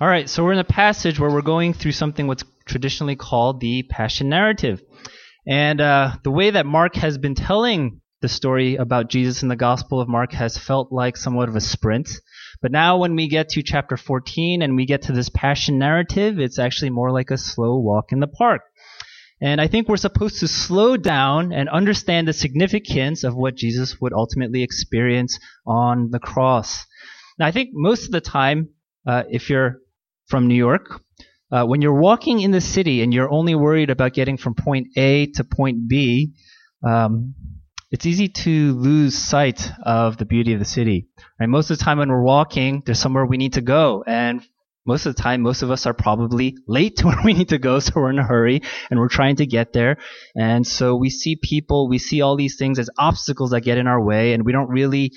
All right, so we're in a passage where we're going through something what's traditionally called the Passion Narrative. And uh, the way that Mark has been telling the story about Jesus in the Gospel of Mark has felt like somewhat of a sprint. But now, when we get to chapter 14 and we get to this Passion Narrative, it's actually more like a slow walk in the park. And I think we're supposed to slow down and understand the significance of what Jesus would ultimately experience on the cross. Now, I think most of the time, uh, if you're from New York, uh, when you're walking in the city and you're only worried about getting from point A to point B, um, it's easy to lose sight of the beauty of the city. Right? Most of the time when we're walking, there's somewhere we need to go, and most of the time, most of us are probably late to where we need to go, so we're in a hurry and we're trying to get there. And so we see people, we see all these things as obstacles that get in our way, and we don't really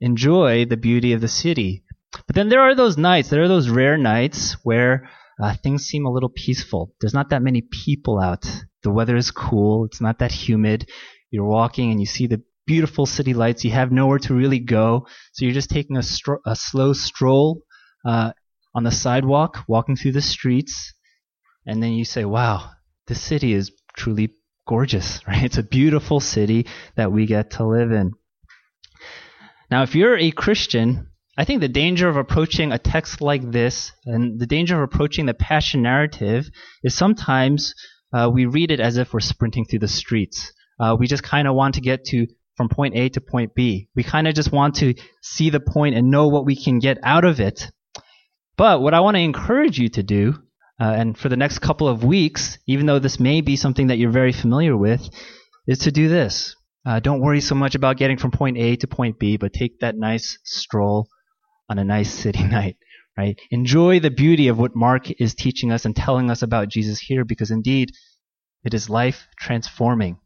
enjoy the beauty of the city. But then there are those nights, there are those rare nights where uh, things seem a little peaceful. There's not that many people out. The weather is cool. It's not that humid. You're walking and you see the beautiful city lights. You have nowhere to really go, so you're just taking a, stro- a slow stroll uh, on the sidewalk, walking through the streets, and then you say, "Wow, this city is truly gorgeous." Right? It's a beautiful city that we get to live in. Now, if you're a Christian, I think the danger of approaching a text like this and the danger of approaching the passion narrative is sometimes uh, we read it as if we're sprinting through the streets. Uh, we just kind of want to get to from point A to point B. We kind of just want to see the point and know what we can get out of it. But what I want to encourage you to do, uh, and for the next couple of weeks, even though this may be something that you're very familiar with, is to do this. Uh, don't worry so much about getting from point A to point B, but take that nice stroll on a nice city night, right? Enjoy the beauty of what Mark is teaching us and telling us about Jesus here, because indeed, it is life transforming.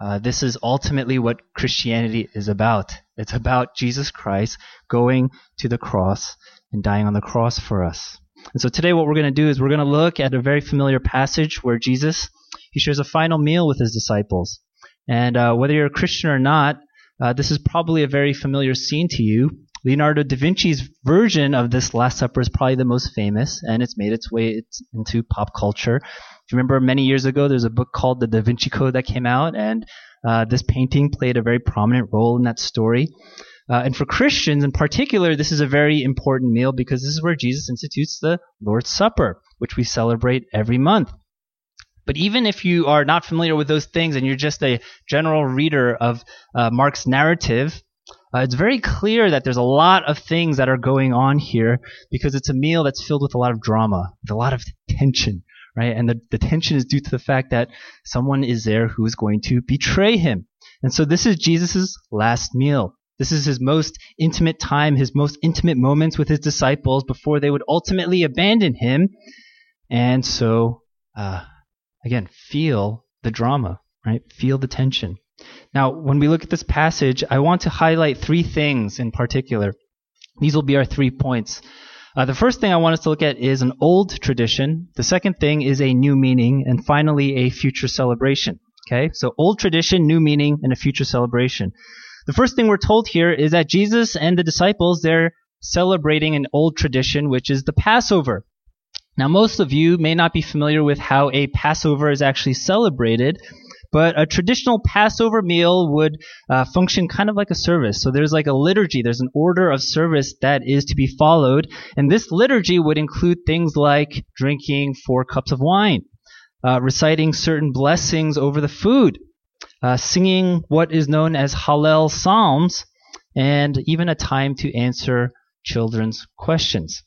Uh, this is ultimately what Christianity is about. It's about Jesus Christ going to the cross and dying on the cross for us. And so today what we're going to do is we're going to look at a very familiar passage where Jesus, he shares a final meal with his disciples. And uh, whether you're a Christian or not, uh, this is probably a very familiar scene to you. Leonardo da Vinci's version of this Last Supper is probably the most famous, and it's made its way into pop culture. If you remember many years ago, there's a book called The Da Vinci Code that came out, and uh, this painting played a very prominent role in that story. Uh, and for Christians in particular, this is a very important meal because this is where Jesus institutes the Lord's Supper, which we celebrate every month. But even if you are not familiar with those things and you're just a general reader of uh, Mark's narrative, uh, it's very clear that there's a lot of things that are going on here because it's a meal that's filled with a lot of drama, with a lot of tension, right? And the, the tension is due to the fact that someone is there who is going to betray him. And so this is Jesus' last meal. This is his most intimate time, his most intimate moments with his disciples before they would ultimately abandon him. And so, uh, Again, feel the drama, right? Feel the tension. Now, when we look at this passage, I want to highlight three things in particular. These will be our three points. Uh, the first thing I want us to look at is an old tradition. The second thing is a new meaning. And finally, a future celebration. Okay? So old tradition, new meaning, and a future celebration. The first thing we're told here is that Jesus and the disciples, they're celebrating an old tradition, which is the Passover. Now, most of you may not be familiar with how a Passover is actually celebrated, but a traditional Passover meal would uh, function kind of like a service. So there's like a liturgy, there's an order of service that is to be followed, and this liturgy would include things like drinking four cups of wine, uh, reciting certain blessings over the food, uh, singing what is known as Hallel Psalms, and even a time to answer children's questions.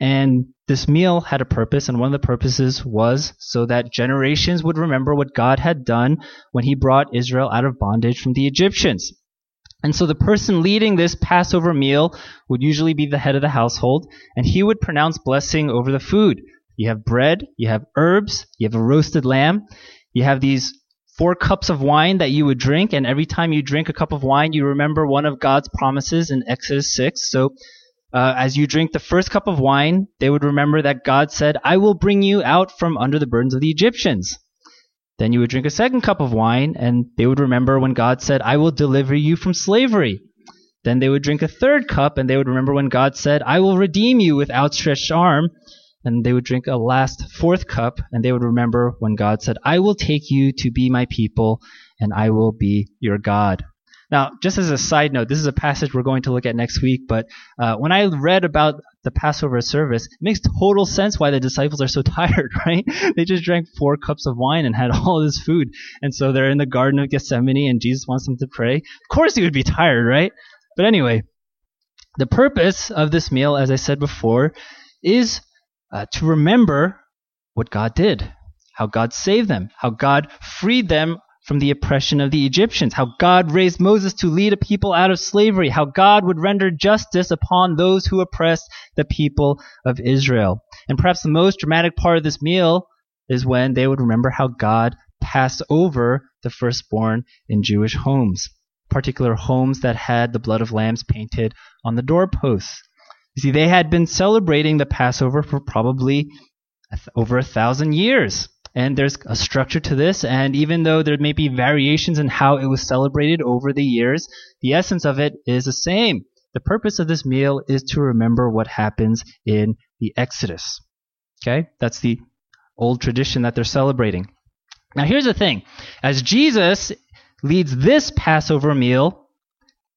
And this meal had a purpose, and one of the purposes was so that generations would remember what God had done when he brought Israel out of bondage from the Egyptians. And so the person leading this Passover meal would usually be the head of the household, and he would pronounce blessing over the food. You have bread, you have herbs, you have a roasted lamb, you have these four cups of wine that you would drink, and every time you drink a cup of wine, you remember one of God's promises in Exodus 6. So uh, as you drink the first cup of wine, they would remember that God said, I will bring you out from under the burdens of the Egyptians. Then you would drink a second cup of wine, and they would remember when God said, I will deliver you from slavery. Then they would drink a third cup, and they would remember when God said, I will redeem you with outstretched arm. And they would drink a last fourth cup, and they would remember when God said, I will take you to be my people, and I will be your God. Now, just as a side note, this is a passage we're going to look at next week, but uh, when I read about the Passover service, it makes total sense why the disciples are so tired, right? They just drank four cups of wine and had all this food. And so they're in the Garden of Gethsemane and Jesus wants them to pray. Of course he would be tired, right? But anyway, the purpose of this meal, as I said before, is uh, to remember what God did, how God saved them, how God freed them from the oppression of the Egyptians, how God raised Moses to lead a people out of slavery, how God would render justice upon those who oppressed the people of Israel. And perhaps the most dramatic part of this meal is when they would remember how God passed over the firstborn in Jewish homes, particular homes that had the blood of lambs painted on the doorposts. You see, they had been celebrating the Passover for probably over a thousand years. And there's a structure to this, and even though there may be variations in how it was celebrated over the years, the essence of it is the same. The purpose of this meal is to remember what happens in the Exodus. Okay? That's the old tradition that they're celebrating. Now, here's the thing as Jesus leads this Passover meal,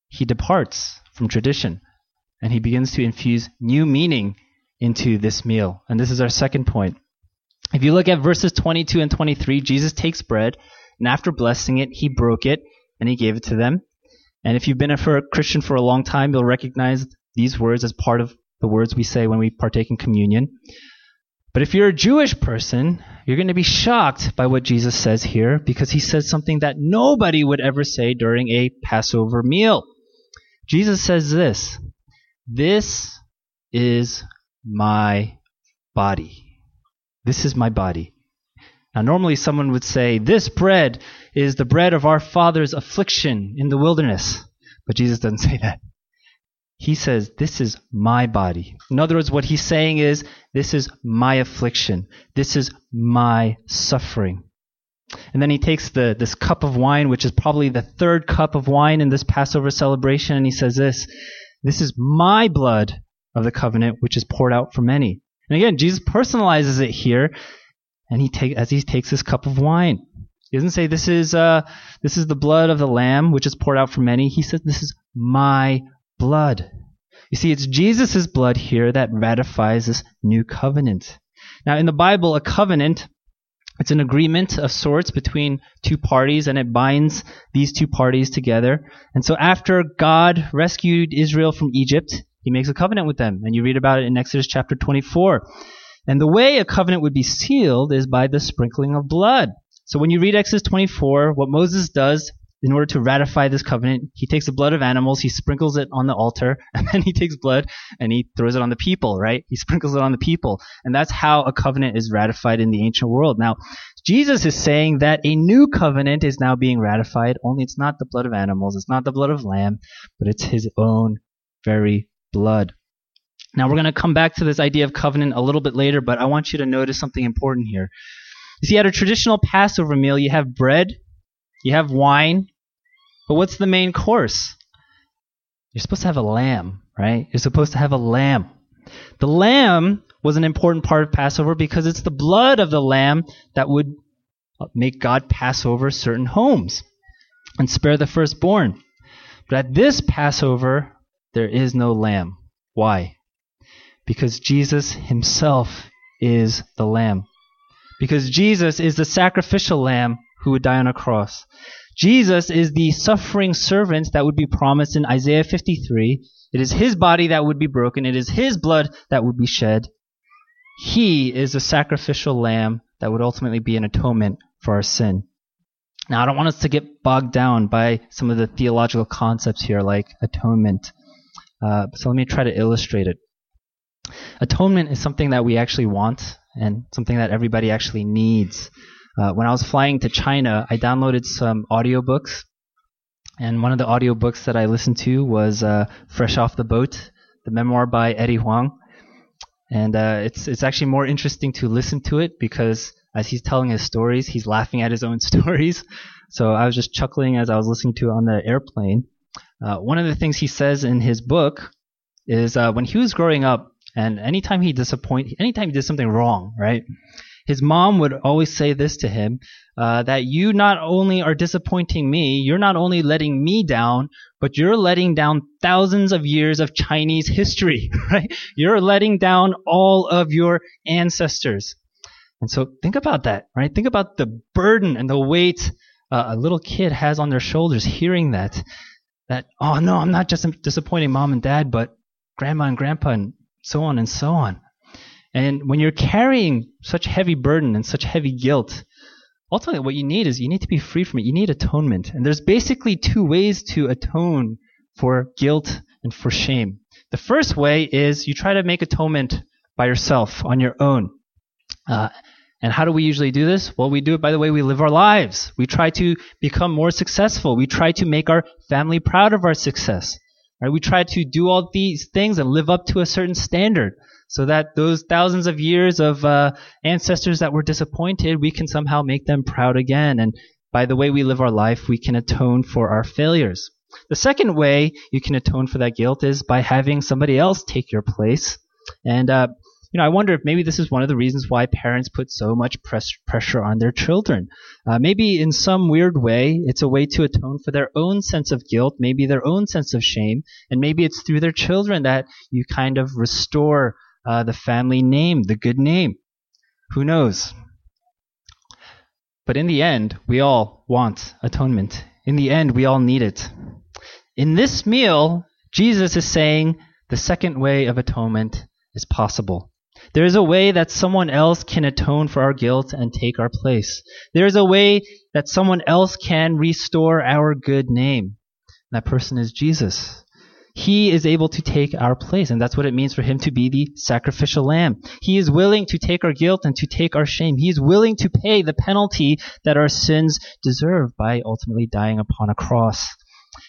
he departs from tradition and he begins to infuse new meaning into this meal. And this is our second point. If you look at verses 22 and 23, Jesus takes bread, and after blessing it, he broke it, and he gave it to them. And if you've been a Christian for a long time, you'll recognize these words as part of the words we say when we partake in communion. But if you're a Jewish person, you're going to be shocked by what Jesus says here because he says something that nobody would ever say during a Passover meal. Jesus says this This is my body. This is my body. Now, normally someone would say, This bread is the bread of our father's affliction in the wilderness. But Jesus doesn't say that. He says, This is my body. In other words, what he's saying is, This is my affliction. This is my suffering. And then he takes the, this cup of wine, which is probably the third cup of wine in this Passover celebration, and he says this This is my blood of the covenant, which is poured out for many. And again, Jesus personalizes it here, and he take as he takes this cup of wine. He doesn't say this is uh, this is the blood of the lamb which is poured out for many. He says this is my blood. You see, it's Jesus' blood here that ratifies this new covenant. Now, in the Bible, a covenant it's an agreement of sorts between two parties, and it binds these two parties together. And so, after God rescued Israel from Egypt, he makes a covenant with them, and you read about it in Exodus chapter 24. And the way a covenant would be sealed is by the sprinkling of blood. So when you read Exodus 24, what Moses does in order to ratify this covenant, he takes the blood of animals, he sprinkles it on the altar, and then he takes blood and he throws it on the people, right? He sprinkles it on the people. And that's how a covenant is ratified in the ancient world. Now, Jesus is saying that a new covenant is now being ratified, only it's not the blood of animals, it's not the blood of lamb, but it's his own very blood. Now, we're going to come back to this idea of covenant a little bit later, but I want you to notice something important here. You see, at a traditional Passover meal, you have bread, you have wine, but what's the main course? You're supposed to have a lamb, right? You're supposed to have a lamb. The lamb was an important part of Passover because it's the blood of the lamb that would make God pass over certain homes and spare the firstborn. But at this Passover, there is no lamb. Why? Because Jesus himself is the lamb. Because Jesus is the sacrificial lamb who would die on a cross. Jesus is the suffering servant that would be promised in Isaiah 53. It is his body that would be broken. It is his blood that would be shed. He is the sacrificial lamb that would ultimately be an atonement for our sin. Now, I don't want us to get bogged down by some of the theological concepts here, like atonement. Uh, so let me try to illustrate it. Atonement is something that we actually want and something that everybody actually needs. Uh, when I was flying to China, I downloaded some audiobooks, and one of the audiobooks that I listened to was uh, Fresh Off the Boat, the memoir by Eddie Huang. And uh, it's it's actually more interesting to listen to it because as he's telling his stories, he's laughing at his own stories. So I was just chuckling as I was listening to it on the airplane. Uh, one of the things he says in his book is uh, when he was growing up, and anytime he disappoint, anytime he did something wrong, right? His mom would always say this to him uh, that you not only are disappointing me, you're not only letting me down, but you're letting down thousands of years of Chinese history, right? You're letting down all of your ancestors. And so think about that, right? Think about the burden and the weight uh, a little kid has on their shoulders hearing that. That, oh no, I'm not just disappointing mom and dad, but grandma and grandpa and so on and so on. And when you're carrying such heavy burden and such heavy guilt, ultimately what you need is you need to be free from it. You need atonement. And there's basically two ways to atone for guilt and for shame. The first way is you try to make atonement by yourself on your own. Uh, and how do we usually do this? Well, we do it by the way we live our lives. We try to become more successful. We try to make our family proud of our success. Right? We try to do all these things and live up to a certain standard so that those thousands of years of uh, ancestors that were disappointed, we can somehow make them proud again. And by the way we live our life, we can atone for our failures. The second way you can atone for that guilt is by having somebody else take your place. And uh, you know, I wonder if maybe this is one of the reasons why parents put so much press, pressure on their children. Uh, maybe in some weird way, it's a way to atone for their own sense of guilt, maybe their own sense of shame, and maybe it's through their children that you kind of restore uh, the family name, the good name. Who knows? But in the end, we all want atonement. In the end, we all need it. In this meal, Jesus is saying the second way of atonement is possible. There is a way that someone else can atone for our guilt and take our place. There is a way that someone else can restore our good name. And that person is Jesus. He is able to take our place, and that's what it means for him to be the sacrificial lamb. He is willing to take our guilt and to take our shame. He is willing to pay the penalty that our sins deserve by ultimately dying upon a cross.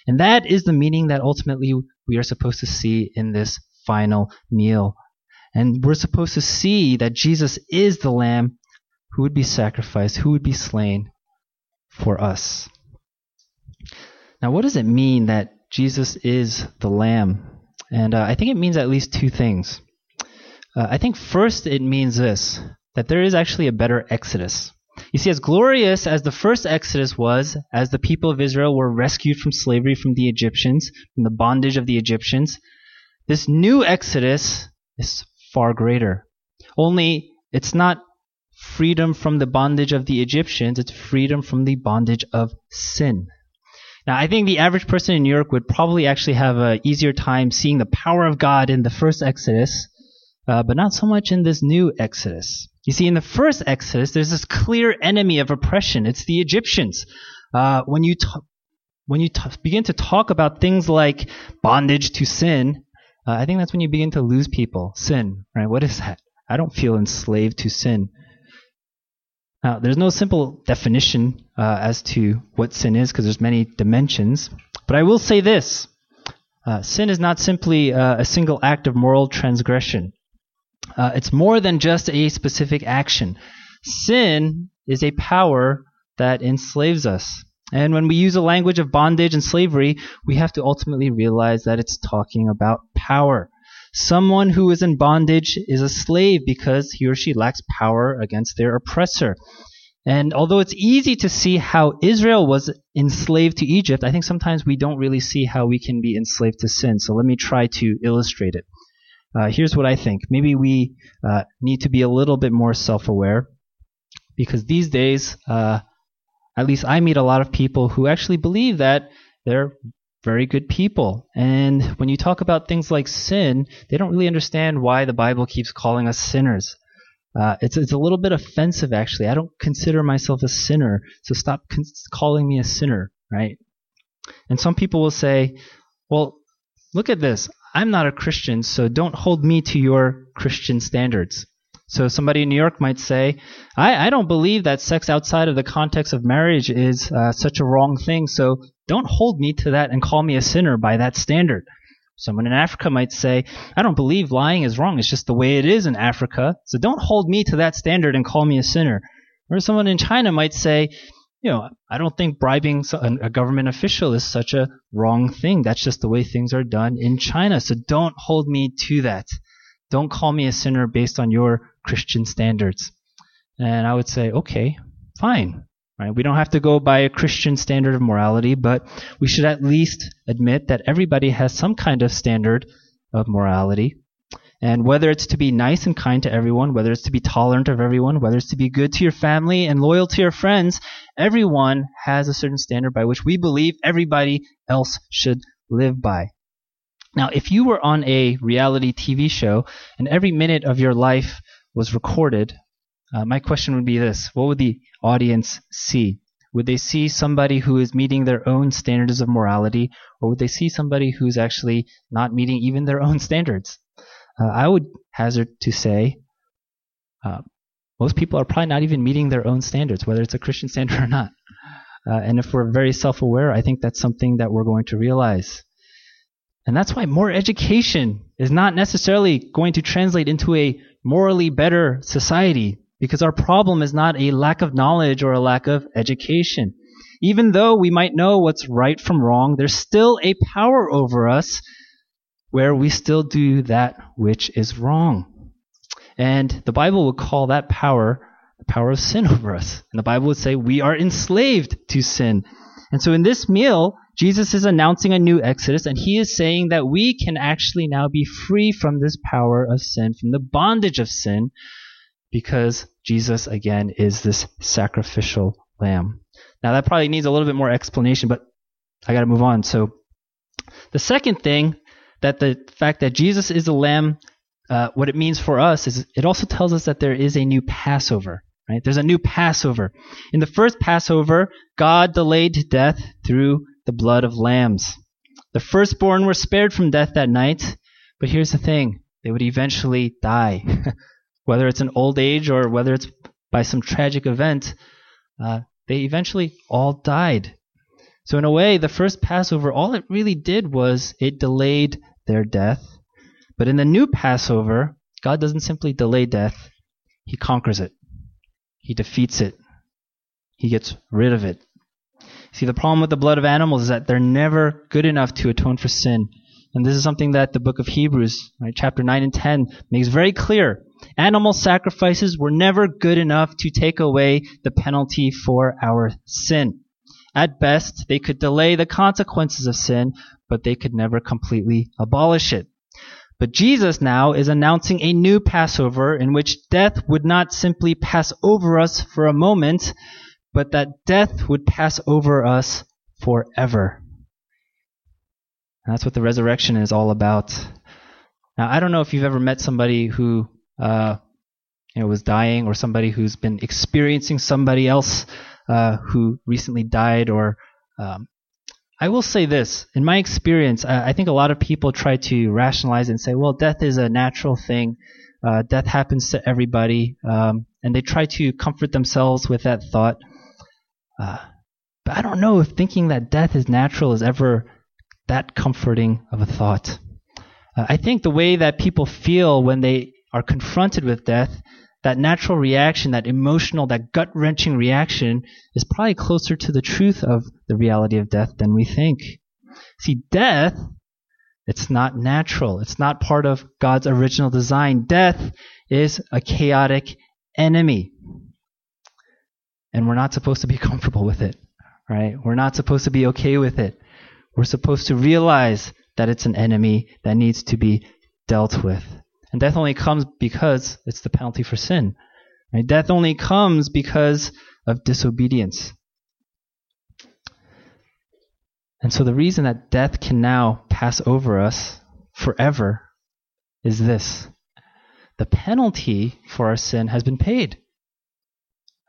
And that is the meaning that ultimately we are supposed to see in this final meal and we're supposed to see that Jesus is the Lamb who would be sacrificed, who would be slain for us. Now, what does it mean that Jesus is the Lamb? And uh, I think it means at least two things. Uh, I think first it means this that there is actually a better Exodus. You see, as glorious as the first Exodus was, as the people of Israel were rescued from slavery from the Egyptians, from the bondage of the Egyptians, this new Exodus is far greater. Only it's not freedom from the bondage of the Egyptians, it's freedom from the bondage of sin. Now, I think the average person in New York would probably actually have an easier time seeing the power of God in the first Exodus, uh, but not so much in this new Exodus. You see, in the first Exodus, there's this clear enemy of oppression. It's the Egyptians. Uh, when you t- when you t- begin to talk about things like bondage to sin, uh, I think that's when you begin to lose people. Sin, right? What is that? I don't feel enslaved to sin. Now, there's no simple definition uh, as to what sin is because there's many dimensions. But I will say this uh, sin is not simply uh, a single act of moral transgression, uh, it's more than just a specific action. Sin is a power that enslaves us. And when we use a language of bondage and slavery, we have to ultimately realize that it's talking about power. Someone who is in bondage is a slave because he or she lacks power against their oppressor. And although it's easy to see how Israel was enslaved to Egypt, I think sometimes we don't really see how we can be enslaved to sin. So let me try to illustrate it. Uh, here's what I think. Maybe we uh, need to be a little bit more self aware because these days, uh, at least I meet a lot of people who actually believe that they're very good people. And when you talk about things like sin, they don't really understand why the Bible keeps calling us sinners. Uh, it's, it's a little bit offensive, actually. I don't consider myself a sinner, so stop con- calling me a sinner, right? And some people will say, well, look at this. I'm not a Christian, so don't hold me to your Christian standards. So somebody in New York might say, I, I don't believe that sex outside of the context of marriage is uh, such a wrong thing, so don't hold me to that and call me a sinner by that standard. Someone in Africa might say, I don't believe lying is wrong, it's just the way it is in Africa, so don't hold me to that standard and call me a sinner. Or someone in China might say, you know, I don't think bribing a government official is such a wrong thing. That's just the way things are done in China. So don't hold me to that. Don't call me a sinner based on your Christian standards. And I would say, okay, fine. Right? We don't have to go by a Christian standard of morality, but we should at least admit that everybody has some kind of standard of morality. And whether it's to be nice and kind to everyone, whether it's to be tolerant of everyone, whether it's to be good to your family and loyal to your friends, everyone has a certain standard by which we believe everybody else should live by. Now, if you were on a reality TV show and every minute of your life was recorded, uh, my question would be this What would the audience see? Would they see somebody who is meeting their own standards of morality, or would they see somebody who's actually not meeting even their own standards? Uh, I would hazard to say uh, most people are probably not even meeting their own standards, whether it's a Christian standard or not. Uh, and if we're very self aware, I think that's something that we're going to realize. And that's why more education is not necessarily going to translate into a morally better society, because our problem is not a lack of knowledge or a lack of education. Even though we might know what's right from wrong, there's still a power over us where we still do that which is wrong. And the Bible would call that power the power of sin over us. And the Bible would say we are enslaved to sin. And so in this meal, Jesus is announcing a new exodus, and he is saying that we can actually now be free from this power of sin, from the bondage of sin, because Jesus, again, is this sacrificial lamb. Now, that probably needs a little bit more explanation, but I got to move on. So, the second thing that the fact that Jesus is a lamb, uh, what it means for us is it also tells us that there is a new Passover. Right? There's a new Passover. In the first Passover, God delayed death through the blood of lambs. The firstborn were spared from death that night, but here's the thing: they would eventually die, whether it's an old age or whether it's by some tragic event. Uh, they eventually all died. So in a way, the first Passover, all it really did was it delayed their death. But in the new Passover, God doesn't simply delay death, He conquers it, He defeats it, He gets rid of it. See, the problem with the blood of animals is that they're never good enough to atone for sin. And this is something that the book of Hebrews, right, chapter 9 and 10, makes very clear. Animal sacrifices were never good enough to take away the penalty for our sin. At best, they could delay the consequences of sin, but they could never completely abolish it. But Jesus now is announcing a new Passover in which death would not simply pass over us for a moment, but that death would pass over us forever. And that's what the resurrection is all about. Now, I don't know if you've ever met somebody who uh, you know, was dying or somebody who's been experiencing somebody else uh, who recently died or um, I will say this. In my experience, I think a lot of people try to rationalize and say, well, death is a natural thing. Uh, death happens to everybody. Um, and they try to comfort themselves with that thought. Uh, but I don't know if thinking that death is natural is ever that comforting of a thought. Uh, I think the way that people feel when they are confronted with death that natural reaction, that emotional, that gut wrenching reaction is probably closer to the truth of the reality of death than we think. See, death, it's not natural. It's not part of God's original design. Death is a chaotic enemy. And we're not supposed to be comfortable with it, right? We're not supposed to be okay with it. We're supposed to realize that it's an enemy that needs to be dealt with. And death only comes because it's the penalty for sin. Right? Death only comes because of disobedience. And so the reason that death can now pass over us forever is this the penalty for our sin has been paid.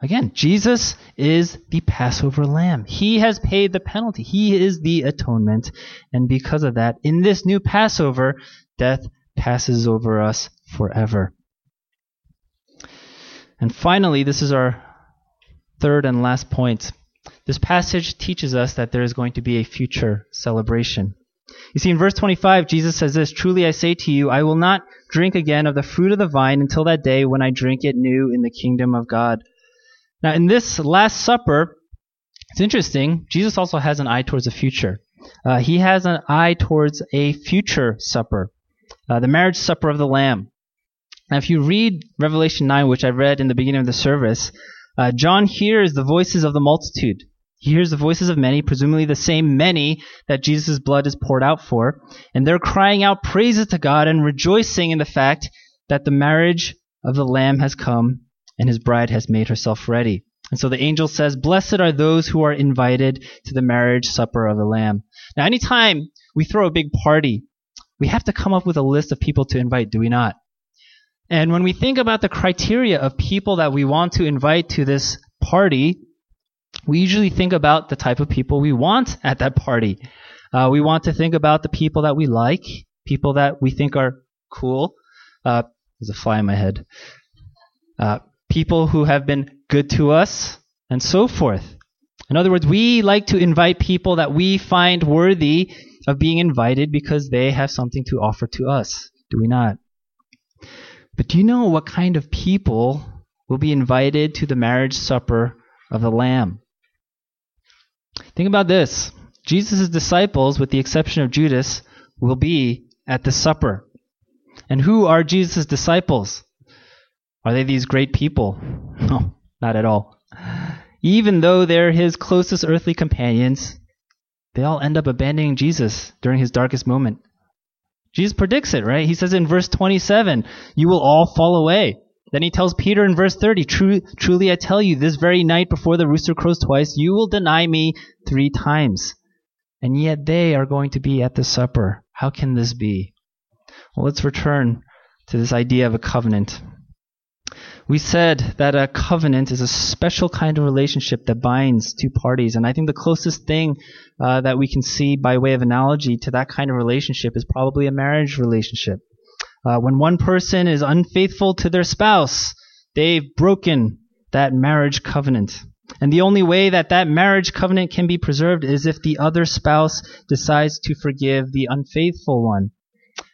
Again, Jesus is the Passover lamb. He has paid the penalty. He is the atonement. And because of that, in this new Passover, death passes over us forever. And finally, this is our third and last point. This passage teaches us that there is going to be a future celebration. You see, in verse 25, Jesus says this Truly I say to you, I will not drink again of the fruit of the vine until that day when I drink it new in the kingdom of God. Now, in this Last Supper, It's interesting. Jesus also has an eye towards the future. Uh, he has an eye towards a future supper, uh, the marriage supper of the Lamb. Now, if you read Revelation 9, which I read in the beginning of the service, uh, John hears the voices of the multitude. He hears the voices of many, presumably the same many that Jesus' blood is poured out for, and they're crying out praises to God and rejoicing in the fact that the marriage of the Lamb has come and his bride has made herself ready. And so the angel says, Blessed are those who are invited to the marriage supper of the Lamb. Now, anytime we throw a big party, we have to come up with a list of people to invite, do we not? And when we think about the criteria of people that we want to invite to this party, we usually think about the type of people we want at that party. Uh, we want to think about the people that we like, people that we think are cool. Uh, there's a fly in my head. Uh, people who have been good to us, and so forth. In other words, we like to invite people that we find worthy of being invited because they have something to offer to us. Do we not? But do you know what kind of people will be invited to the marriage supper of the Lamb? Think about this. Jesus' disciples, with the exception of Judas, will be at the supper. And who are Jesus' disciples? Are they these great people? No, not at all. Even though they're his closest earthly companions, they all end up abandoning Jesus during his darkest moment. Jesus predicts it, right? He says in verse 27, You will all fall away. Then he tells Peter in verse 30, Truly I tell you, this very night before the rooster crows twice, you will deny me three times. And yet they are going to be at the supper. How can this be? Well, let's return to this idea of a covenant. We said that a covenant is a special kind of relationship that binds two parties. And I think the closest thing uh, that we can see by way of analogy to that kind of relationship is probably a marriage relationship. Uh, when one person is unfaithful to their spouse, they've broken that marriage covenant. And the only way that that marriage covenant can be preserved is if the other spouse decides to forgive the unfaithful one.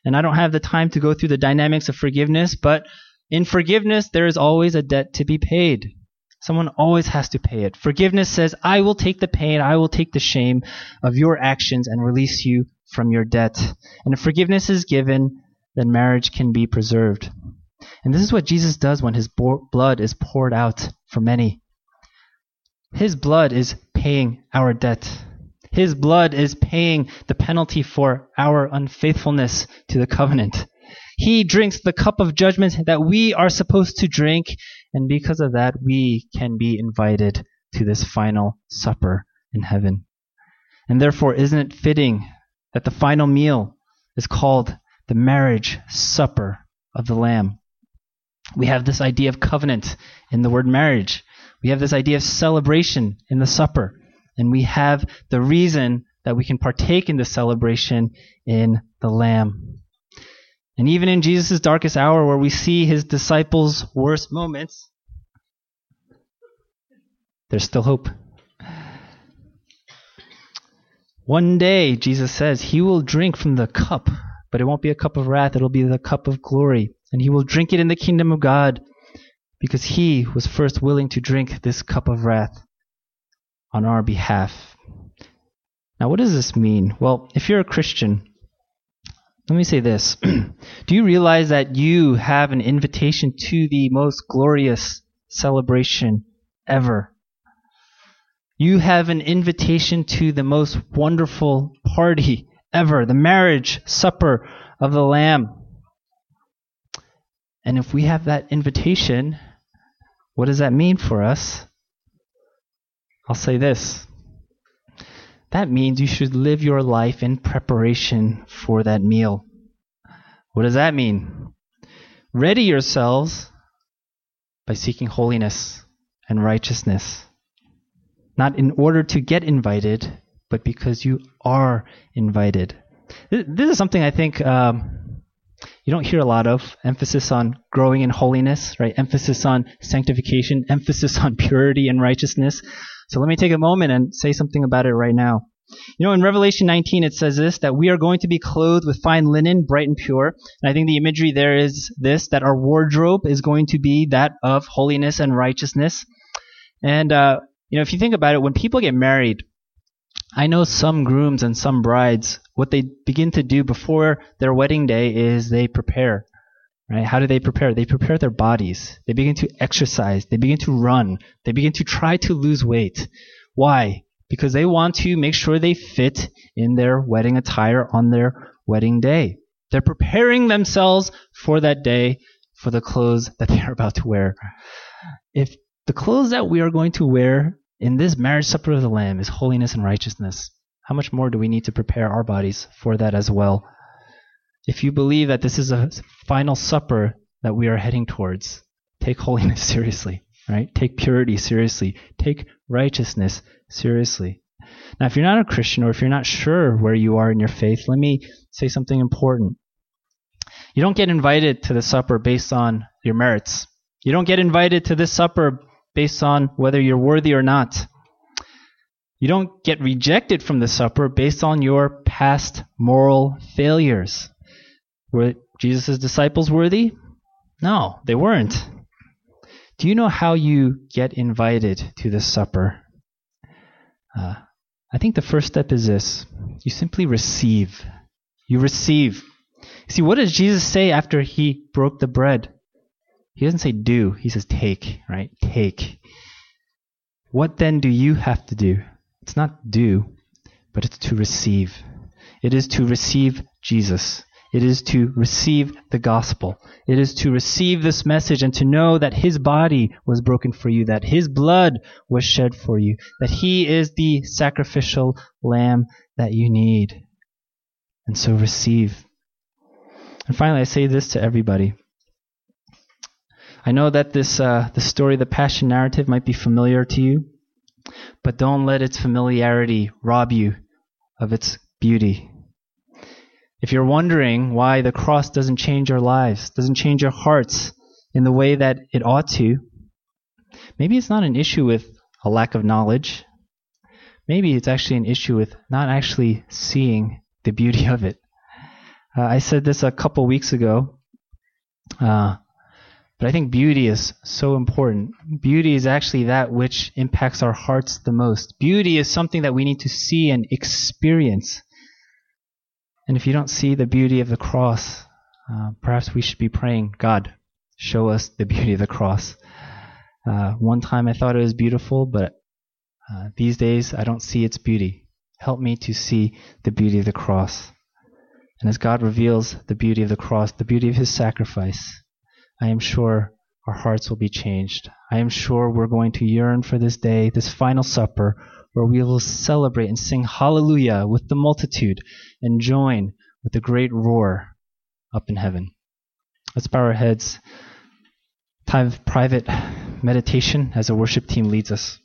And I don't have the time to go through the dynamics of forgiveness, but in forgiveness, there is always a debt to be paid. Someone always has to pay it. Forgiveness says, I will take the pain, I will take the shame of your actions and release you from your debt. And if forgiveness is given, then marriage can be preserved. And this is what Jesus does when his blood is poured out for many. His blood is paying our debt. His blood is paying the penalty for our unfaithfulness to the covenant. He drinks the cup of judgment that we are supposed to drink, and because of that, we can be invited to this final supper in heaven. And therefore, isn't it fitting that the final meal is called the marriage supper of the Lamb? We have this idea of covenant in the word marriage. We have this idea of celebration in the supper. And we have the reason that we can partake in the celebration in the Lamb. And even in Jesus' darkest hour, where we see his disciples' worst moments, there's still hope. One day, Jesus says, he will drink from the cup, but it won't be a cup of wrath, it'll be the cup of glory. And he will drink it in the kingdom of God because he was first willing to drink this cup of wrath on our behalf. Now, what does this mean? Well, if you're a Christian, let me say this. Do you realize that you have an invitation to the most glorious celebration ever? You have an invitation to the most wonderful party ever, the marriage supper of the Lamb. And if we have that invitation, what does that mean for us? I'll say this that means you should live your life in preparation for that meal. What does that mean? Ready yourselves by seeking holiness and righteousness. Not in order to get invited, but because you are invited. This is something I think um, you don't hear a lot of emphasis on growing in holiness, right? Emphasis on sanctification, emphasis on purity and righteousness. So let me take a moment and say something about it right now. You know, in Revelation 19, it says this that we are going to be clothed with fine linen, bright and pure. And I think the imagery there is this that our wardrobe is going to be that of holiness and righteousness. And uh, You know, if you think about it, when people get married, I know some grooms and some brides, what they begin to do before their wedding day is they prepare. Right? How do they prepare? They prepare their bodies. They begin to exercise. They begin to run. They begin to try to lose weight. Why? Because they want to make sure they fit in their wedding attire on their wedding day. They're preparing themselves for that day, for the clothes that they are about to wear. If the clothes that we are going to wear in this marriage supper of the Lamb is holiness and righteousness, how much more do we need to prepare our bodies for that as well? If you believe that this is a final supper that we are heading towards, take holiness seriously, right? Take purity seriously. Take righteousness seriously. Now, if you're not a Christian or if you're not sure where you are in your faith, let me say something important. You don't get invited to the supper based on your merits. You don't get invited to this supper based on whether you're worthy or not. You don't get rejected from the supper based on your past moral failures. Were Jesus' disciples worthy? No, they weren't. Do you know how you get invited to this supper? Uh, I think the first step is this you simply receive. You receive. See, what does Jesus say after he broke the bread? He doesn't say do, he says take, right? Take. What then do you have to do? It's not do, but it's to receive. It is to receive Jesus. It is to receive the gospel. It is to receive this message and to know that His body was broken for you, that His blood was shed for you, that He is the sacrificial lamb that you need. And so receive. And finally, I say this to everybody. I know that this uh, the story, the passion narrative, might be familiar to you, but don't let its familiarity rob you of its beauty. If you're wondering why the cross doesn't change our lives, doesn't change our hearts in the way that it ought to, maybe it's not an issue with a lack of knowledge. Maybe it's actually an issue with not actually seeing the beauty of it. Uh, I said this a couple weeks ago, uh, but I think beauty is so important. Beauty is actually that which impacts our hearts the most. Beauty is something that we need to see and experience. And if you don't see the beauty of the cross, uh, perhaps we should be praying, God, show us the beauty of the cross. Uh, one time I thought it was beautiful, but uh, these days I don't see its beauty. Help me to see the beauty of the cross. And as God reveals the beauty of the cross, the beauty of his sacrifice, I am sure our hearts will be changed. I am sure we're going to yearn for this day, this final supper, where we will celebrate and sing hallelujah with the multitude and join with the great roar up in heaven. Let's bow our heads. Time of private meditation as the worship team leads us.